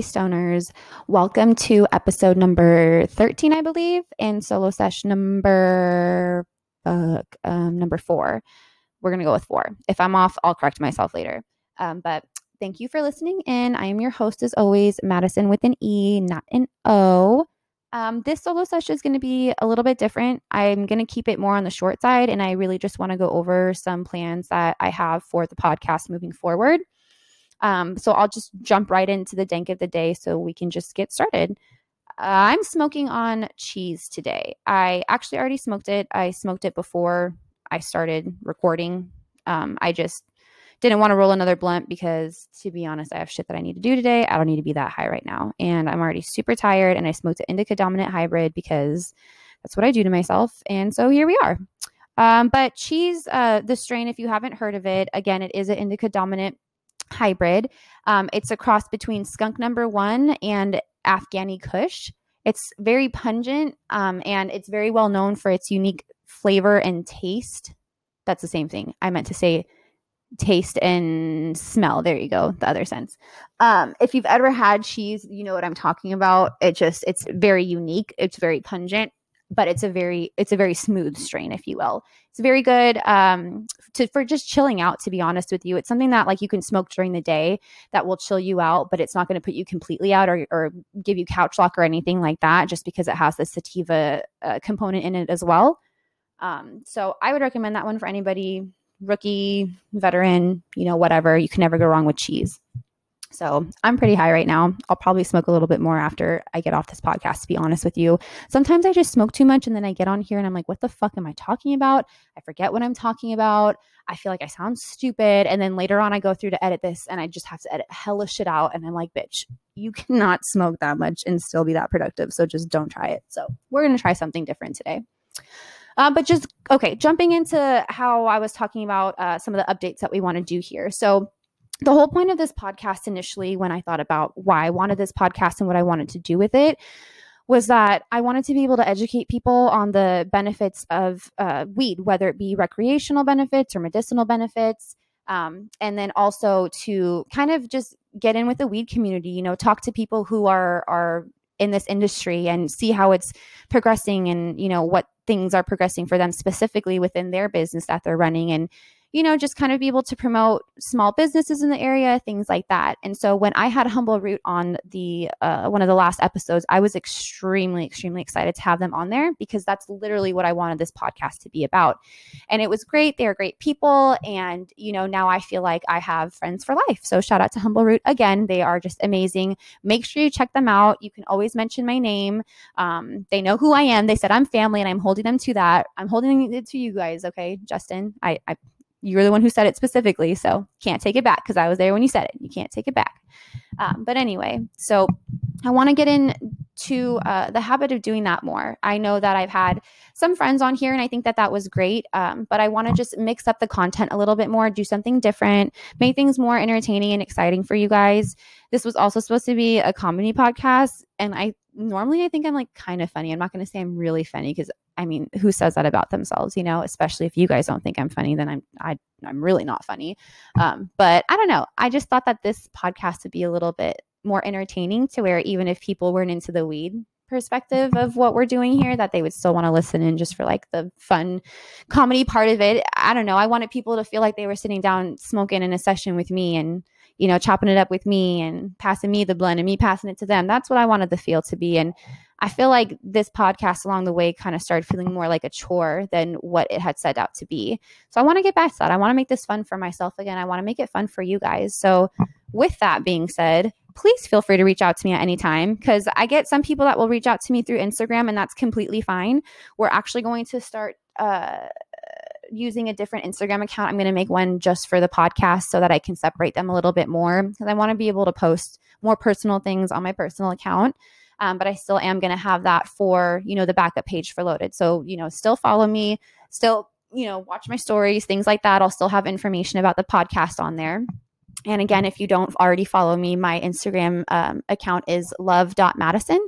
Stoners. Welcome to episode number 13, I believe, and solo session number uh, um, number four. We're going to go with four. If I'm off, I'll correct myself later. Um, but thank you for listening in. I am your host, as always, Madisen with an E, not an O. Um, this solo session is going to be a little bit different. I'm going to keep it more on the short side, and I really just want to go over some plans that I have for the podcast moving forward. Um, so I'll just jump right into the dank of the day so we can just get started. I'm smoking on cheese today. I actually already smoked it. I smoked it before I started recording. Um, I just didn't want to roll another blunt because, to be honest, I have shit that I need to do today. I don't need to be that high right now. And I'm already super tired. And I smoked an indica dominant hybrid because that's what I do to myself. And so here we are. Um, but cheese, uh, the strain, if you haven't heard of it, again, it is an indica dominant hybrid. Um, it's a cross between skunk number one and Afghani Kush. It's very pungent um, and it's very well known for its unique flavor and taste. That's the same thing. I meant to say taste and smell. There you go, the other sense. Um, if you've ever had cheese, you know what I'm talking about. It just it's very unique. It's very pungent but it's a very it's a very smooth strain if you will. It's very good um, to for just chilling out to be honest with you. It's something that like you can smoke during the day that will chill you out but it's not going to put you completely out or, or give you couch lock or anything like that just because it has the sativa uh, component in it as well. Um, so i would recommend that one for anybody rookie veteran you know whatever. You can never go wrong with cheese so I'm pretty high right now. I'll probably smoke a little bit more after I get off this podcast, to be honest with you. Sometimes I just smoke too much and then I get on here and I'm like, what the fuck am I talking about? I forget what I'm talking about. I feel like I sound stupid. And then later on, I go through to edit this and I just have to edit hella shit out. And I'm like, bitch, you cannot smoke that much and still be that productive. So just don't try it. So we're going to try something different today. Uh, but just, okay, jumping into how I was talking about uh, some of the updates that we want to do here. So, the whole point of this podcast initially, when I thought about why I wanted this podcast and what I wanted to do with it, was that I wanted to be able to educate people on the benefits of uh, weed, whether it be recreational benefits or medicinal benefits. Um, and then also to kind of just get in with the weed community, you know, talk to people who are are in this industry and see how it's progressing and you know what things are progressing for them specifically within their business that they're running and you know, just kind of be able to promote small businesses in the area, things like that. And so when I had Humble Root on the uh, one of the last episodes, I was extremely, extremely excited to have them on there because that's literally what I wanted this podcast to be about. And it was great. They are great people, and you know, now I feel like I have friends for life. So shout out to Humble Root again. They are just amazing. Make sure you check them out. You can always mention my name. Um, they know who I am. They said I'm family, and I'm holding them to that. I'm holding it to you guys. Okay, Justin. I, I you're the one who said it specifically, so can't take it back because I was there when you said it. You can't take it back. Um, but anyway, so I want to get into uh, the habit of doing that more. I know that I've had some friends on here, and I think that that was great. Um, but I want to just mix up the content a little bit more, do something different, make things more entertaining and exciting for you guys. This was also supposed to be a comedy podcast, and I normally I think I'm like kind of funny. I'm not going to say I'm really funny because I mean, who says that about themselves? You know, especially if you guys don't think I'm funny, then I'm I, I'm really not funny. Um, but I don't know. I just thought that this podcast would be a little bit more entertaining to where even if people weren't into the weed perspective of what we're doing here that they would still want to listen in just for like the fun comedy part of it. I don't know. I wanted people to feel like they were sitting down smoking in a session with me and you know, chopping it up with me and passing me the blend and me passing it to them. That's what I wanted the feel to be. And I feel like this podcast along the way kind of started feeling more like a chore than what it had set out to be. So I want to get back to that. I want to make this fun for myself again. I want to make it fun for you guys. So, with that being said, please feel free to reach out to me at any time because I get some people that will reach out to me through Instagram, and that's completely fine. We're actually going to start. Uh, using a different Instagram account. I'm going to make one just for the podcast so that I can separate them a little bit more because I want to be able to post more personal things on my personal account. Um, but I still am going to have that for, you know, the backup page for loaded. So, you know, still follow me, still, you know, watch my stories, things like that. I'll still have information about the podcast on there. And again, if you don't already follow me, my Instagram um, account is love.madisen,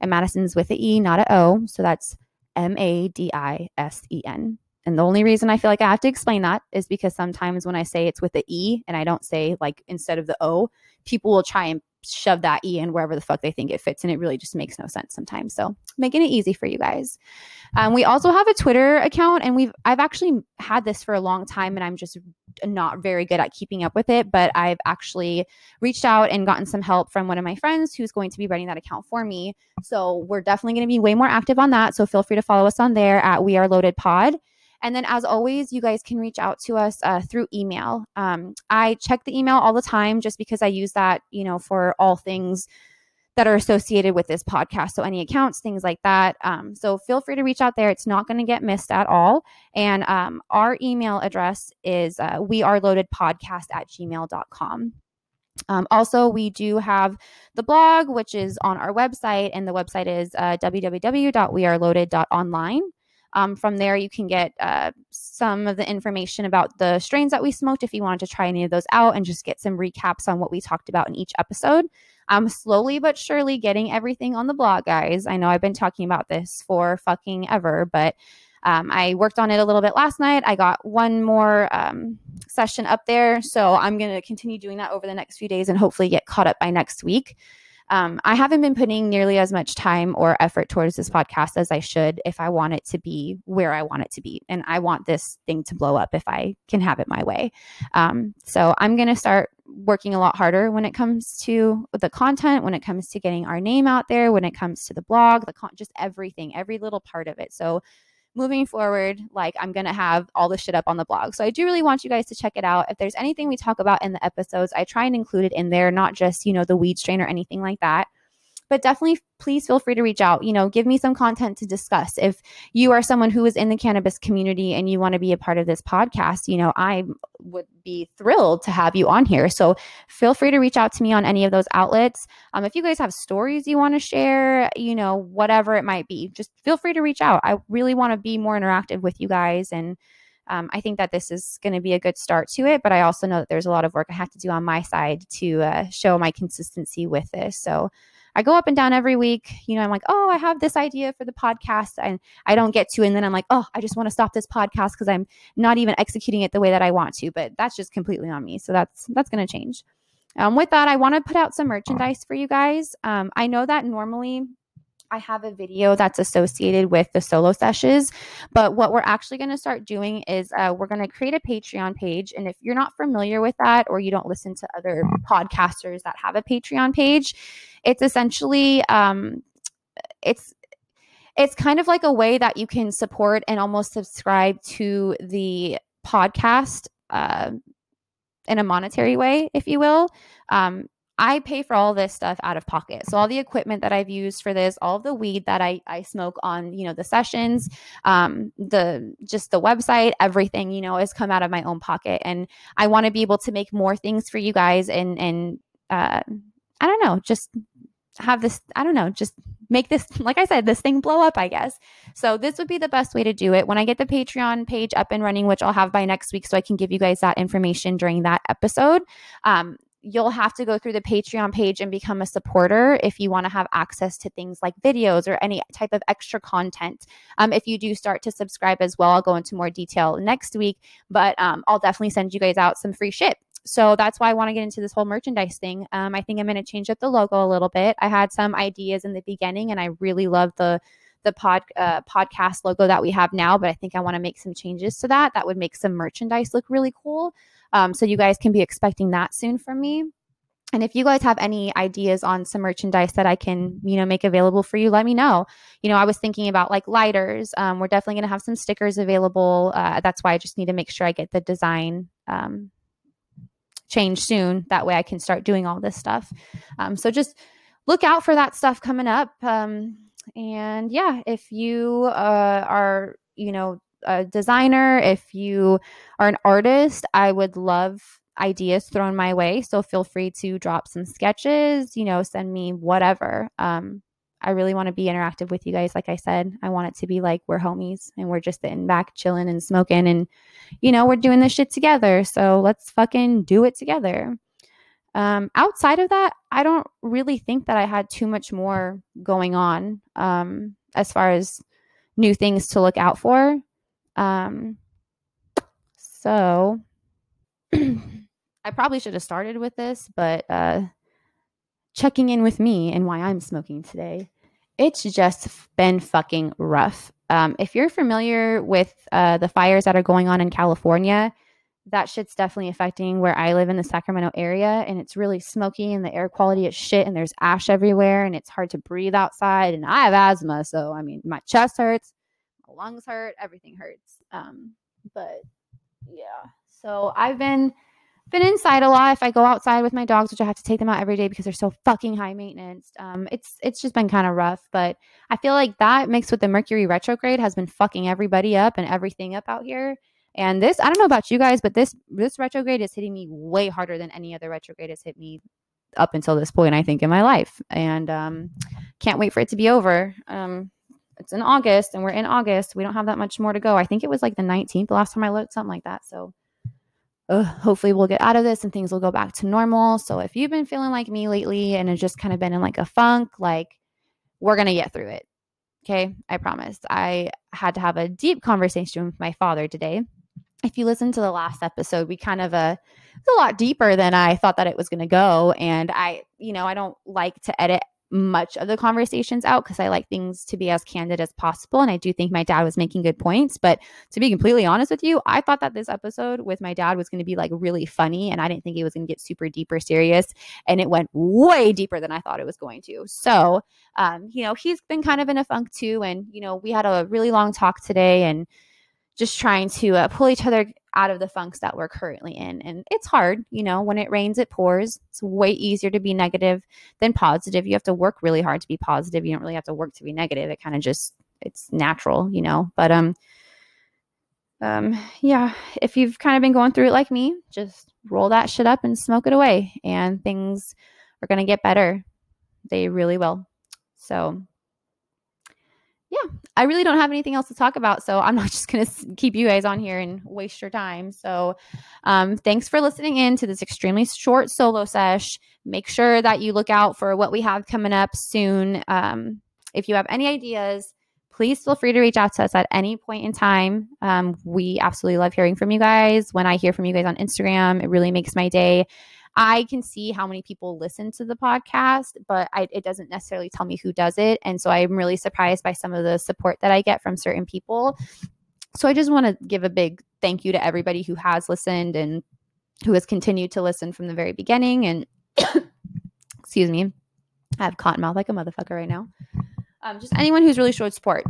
and Madisen's with an E, not a O. So that's M A D I S E N. And the only reason I feel like I have to explain that is because sometimes when I say it's with the E and I don't say like instead of the O, people will try and shove that E in wherever the fuck they think it fits. And it really just makes no sense sometimes. So making it easy for you guys. Um, we also have a Twitter account and we've, I've actually had this for a long time and I'm just not very good at keeping up with it, but I've actually reached out and gotten some help from one of my friends who's going to be running that account for me. So we're definitely going to be way more active on that. So feel free to follow us on there at We Are Loaded Pod. And then, as always, you guys can reach out to us uh, through email. Um, I check the email all the time just because I use that, you know, for all things that are associated with this podcast. So, any accounts, things like that. Um, so, feel free to reach out there. It's not going to get missed at all. And um, our email address is uh, we are loaded podcast at gmail.com. Um, also, we do have the blog, which is on our website, and the website is uh, www.weareloaded.online. Um, from there, you can get uh, some of the information about the strains that we smoked if you wanted to try any of those out and just get some recaps on what we talked about in each episode. I'm slowly but surely getting everything on the blog, guys. I know I've been talking about this for fucking ever, but um, I worked on it a little bit last night. I got one more um, session up there. So I'm going to continue doing that over the next few days and hopefully get caught up by next week. Um, I haven't been putting nearly as much time or effort towards this podcast as I should if I want it to be where I want it to be. And I want this thing to blow up if I can have it my way. Um, so I'm going to start working a lot harder when it comes to the content, when it comes to getting our name out there, when it comes to the blog, the con- just everything, every little part of it. So moving forward, like I'm going to have all the shit up on the blog. So I do really want you guys to check it out. If there's anything we talk about in the episodes, I try and include it in there, not just, you know, the weed strain or anything like that but definitely please feel free to reach out. You know, give me some content to discuss. If you are someone who is in the cannabis community and you want to be a part of this podcast, you know, I would be thrilled to have you on here. So feel free to reach out to me on any of those outlets. Um, if you guys have stories you want to share, you know, whatever it might be, just feel free to reach out. I really want to be more interactive with you guys and um, I think that this is going to be a good start to it, but I also know that there's a lot of work I have to do on my side to uh, show my consistency with this. So I go up and down every week. You know, I'm like, oh, I have this idea for the podcast, and I don't get to, and then I'm like, oh, I just want to stop this podcast because I'm not even executing it the way that I want to. But that's just completely on me. So that's that's going to change. Um, with that, I want to put out some merchandise for you guys. Um, I know that normally I have a video that's associated with the solo sessions. But what we're actually going to start doing is uh, we're going to create a Patreon page. And if you're not familiar with that or you don't listen to other podcasters that have a Patreon page, it's essentially um, it's it's kind of like a way that you can support and almost subscribe to the podcast uh, in a monetary way, if you will. Um, I pay for all this stuff out of pocket. So all the equipment that I've used for this, all the weed that I, I smoke on, you know, the sessions, um, the just the website, everything, you know, has come out of my own pocket. And I want to be able to make more things for you guys and and uh, I don't know, just have this, I don't know, just make this, like I said, this thing blow up, I guess. So this would be the best way to do it. When I get the Patreon page up and running, which I'll have by next week, so I can give you guys that information during that episode. Um, you'll have to go through the Patreon page and become a supporter if you want to have access to things like videos or any type of extra content. Um, if you do start to subscribe as well, I'll go into more detail next week, but um, I'll definitely send you guys out some free shit. So that's why I want to get into this whole merchandise thing. Um, I think I'm going to change up the logo a little bit. I had some ideas in the beginning, and I really love the the pod uh, podcast logo that we have now. But I think I want to make some changes to that. That would make some merchandise look really cool. Um, so you guys can be expecting that soon from me. And if you guys have any ideas on some merchandise that I can, you know, make available for you, let me know. You know, I was thinking about like lighters. Um, we're definitely going to have some stickers available. Uh, that's why I just need to make sure I get the design um, change soon. That way I can start doing all this stuff. Um, so just look out for that stuff coming up. Um, and yeah, if you uh, are, you know, a designer, if you are an artist, I would love ideas thrown my way. So feel free to drop some sketches, you know, send me whatever. Um, I really want to be interactive with you guys. Like I said, I want it to be like we're homies and we're just sitting back, chilling and smoking, and you know, we're doing this shit together. So let's fucking do it together. Um, outside of that, I don't really think that I had too much more going on um, as far as new things to look out for. Um, so I probably should have started with this, but uh, checking in with me and why I'm smoking today. It's just been fucking rough. Um, if you're familiar with uh, the fires that are going on in California, that shit's definitely affecting where I live in the Sacramento area. And it's really smoky and the air quality is shit and there's ash everywhere and it's hard to breathe outside. And I have asthma. So, I mean, my chest hurts, my lungs hurt, everything hurts. Um, but yeah, so I've been been inside a lot. If I go outside with my dogs, which I have to take them out every day because they're so fucking high maintenance, um, it's it's just been kind of rough. But I feel like that mixed with the Mercury retrograde has been fucking everybody up and everything up out here. And this, I don't know about you guys, but this this retrograde is hitting me way harder than any other retrograde has hit me up until this point. I think in my life, and um, can't wait for it to be over. Um, it's in August, and we're in August. We don't have that much more to go. I think it was like the 19th last time I looked, something like that. So uh, hopefully we'll get out of this and things will go back to normal. So if you've been feeling like me lately and it's just kind of been in like a funk, like we're going to get through it. Okay. I promise. I had to have a deep conversation with my father today. If you listen to the last episode, we kind of, uh, a lot deeper than I thought that it was going to go. And I, you know, I don't like to edit much of the conversations out because I like things to be as candid as possible. And I do think my dad was making good points. But to be completely honest with you, I thought that this episode with my dad was going to be like really funny. And I didn't think it was going to get super deep or serious. And it went way deeper than I thought it was going to. So, um, you know, he's been kind of in a funk too. And, you know, we had a really long talk today and just trying to uh, pull each other out of the funks that we're currently in. And it's hard, you know, when it rains, it pours. It's way easier to be negative than positive. You have to work really hard to be positive. You don't really have to work to be negative. It kind of just, it's natural, you know. But, um, um, yeah, if you've kind of been going through it like me, just roll that shit up and smoke it away, and things are going to get better. They really will. So, yeah, I really don't have anything else to talk about. So I'm not just going to keep you guys on here and waste your time. So um, thanks for listening in to this extremely short solo sesh. Make sure that you look out for what we have coming up soon. Um, if you have any ideas, please feel free to reach out to us at any point in time. Um, we absolutely love hearing from you guys. When I hear from you guys on Instagram, it really makes my day. I can see how many people listen to the podcast, but I, it doesn't necessarily tell me who does it. And so I'm really surprised by some of the support that I get from certain people. So I just want to give a big thank you to everybody who has listened and who has continued to listen from the very beginning. And excuse me, I have cotton mouth like a motherfucker right now. Um, just anyone who's really showed support.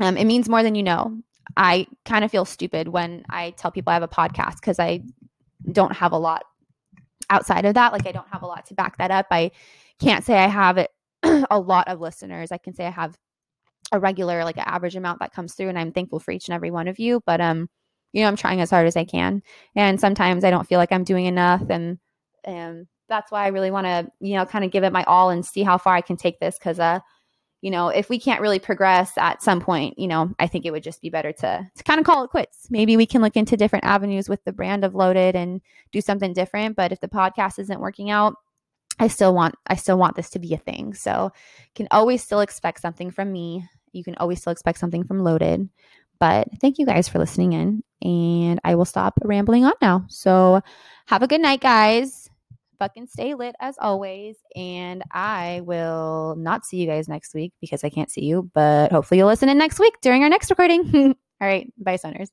Um, it means more than you know. I kind of feel stupid when I tell people I have a podcast because I don't have a lot outside of that, like I don't have a lot to back that up. I can't say I have a lot of listeners. I can say I have a regular, like an average amount that comes through, and I'm thankful for each and every one of you. But um, you know, I'm trying as hard as I can, and sometimes I don't feel like I'm doing enough, and and that's why I really want to, you know, kind of give it my all and see how far I can take this because uh you know, if we can't really progress at some point, you know, I think it would just be better to to kind of call it quits. Maybe we can look into different avenues with the brand of Loaded and do something different. But if the podcast isn't working out, I still want I still want this to be a thing. So you can always still expect something from me. You can always still expect something from Loaded. But thank you guys for listening in. And I will stop rambling on now. So have a good night, guys fucking stay lit as always. And I will not see you guys next week because I can't see you, but hopefully you'll listen in next week during our next recording. All right. Bye, Soners.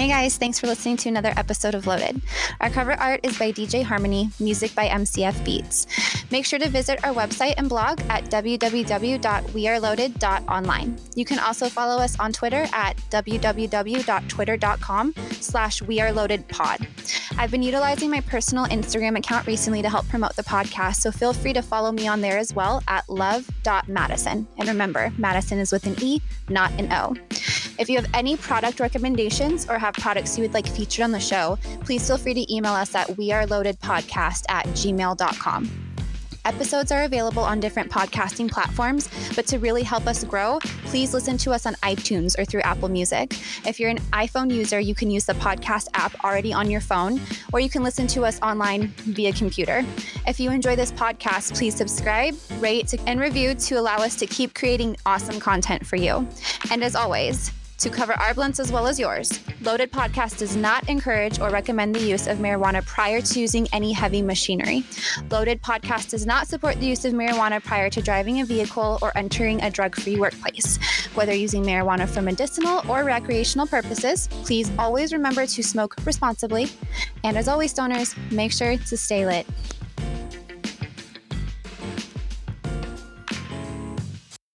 Hey guys, thanks for listening to another episode of Loaded. Our cover art is by DJ Harmony, music by MCF Beats. Make sure to visit our website and blog at www.weareloaded.online. You can also follow us on Twitter at www.twitter.com slash weareloadedpod. I've been utilizing my personal Instagram account recently to help promote the podcast, so feel free to follow me on there as well at love.madisen. And remember, Madisen is with an E, not an O. If you have any product recommendations or have products you would like featured on the show, please feel free to email us at weareloadedpodcast at gmail.com. Episodes are available on different podcasting platforms, but to really help us grow, please listen to us on iTunes or through Apple Music. If you're an iPhone user, you can use the podcast app already on your phone, or you can listen to us online via computer. If you enjoy this podcast, please subscribe, rate, and review to allow us to keep creating awesome content for you. And as always, To cover our blunts as well as yours, Loaded Podcast does not encourage or recommend the use of marijuana prior to using any heavy machinery. Loaded Podcast does not support the use of marijuana prior to driving a vehicle or entering a drug free workplace. Whether using marijuana for medicinal or recreational purposes, please always remember to smoke responsibly. And as always, stoners, make sure to stay lit.